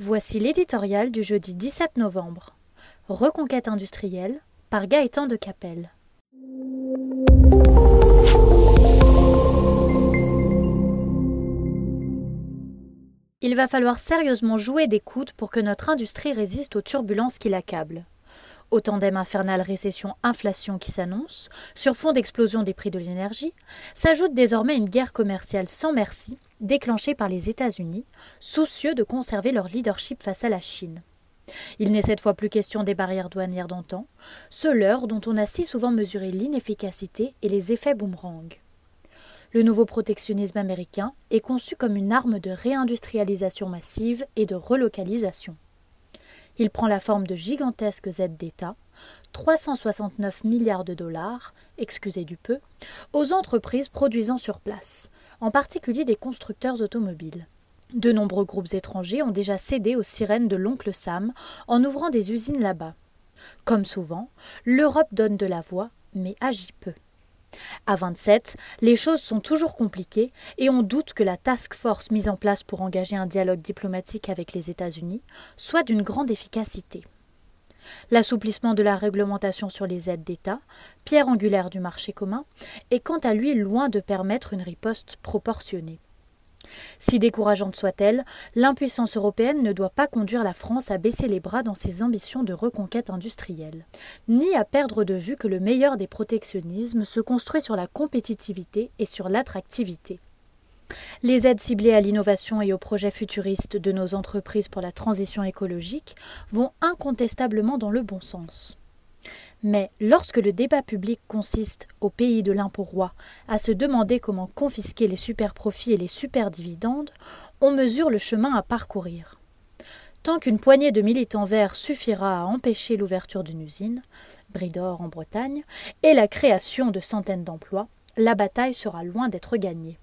Voici l'éditorial du jeudi 17 novembre. Reconquête industrielle par Gaëtan de Capelle. Il va falloir sérieusement jouer des coudes pour que notre industrie résiste aux turbulences qui l'accablent. Au tandem infernal récession-inflation qui s'annonce, sur fond d'explosion des prix de l'énergie, s'ajoute désormais une guerre commerciale sans merci, déclenchée par les États-Unis, soucieux de conserver leur leadership face à la Chine. Il n'est cette fois plus question des barrières douanières d'antan, ce leurre dont on a si souvent mesuré l'inefficacité et les effets boomerang. Le nouveau protectionnisme américain est conçu comme une arme de réindustrialisation massive et de relocalisation. Il prend la forme de gigantesques aides d'État, 369 milliards de dollars, excusez du peu, aux entreprises produisant sur place, en particulier des constructeurs automobiles. De nombreux groupes étrangers ont déjà cédé aux sirènes de l'oncle Sam en ouvrant des usines là-bas. Comme souvent, l'Europe donne de la voix, mais agit peu. À 27, les choses sont toujours compliquées et on doute que la task force mise en place pour engager un dialogue diplomatique avec les États-Unis soit d'une grande efficacité. L'assouplissement de la réglementation sur les aides d'État, pierre angulaire du marché commun, est quant à lui loin de permettre une riposte proportionnée. Si décourageante soit-elle, l'impuissance européenne ne doit pas conduire la France à baisser les bras dans ses ambitions de reconquête industrielle, ni à perdre de vue que le meilleur des protectionnismes se construit sur la compétitivité et sur l'attractivité. Les aides ciblées à l'innovation et aux projets futuristes de nos entreprises pour la transition écologique vont incontestablement dans le bon sens. Mais lorsque le débat public consiste, au pays de l'impôt roi, à se demander comment confisquer les superprofits et les superdividendes, on mesure le chemin à parcourir. Tant qu'une poignée de militants verts suffira à empêcher l'ouverture d'une usine, Bridor en Bretagne, et la création de centaines d'emplois, la bataille sera loin d'être gagnée.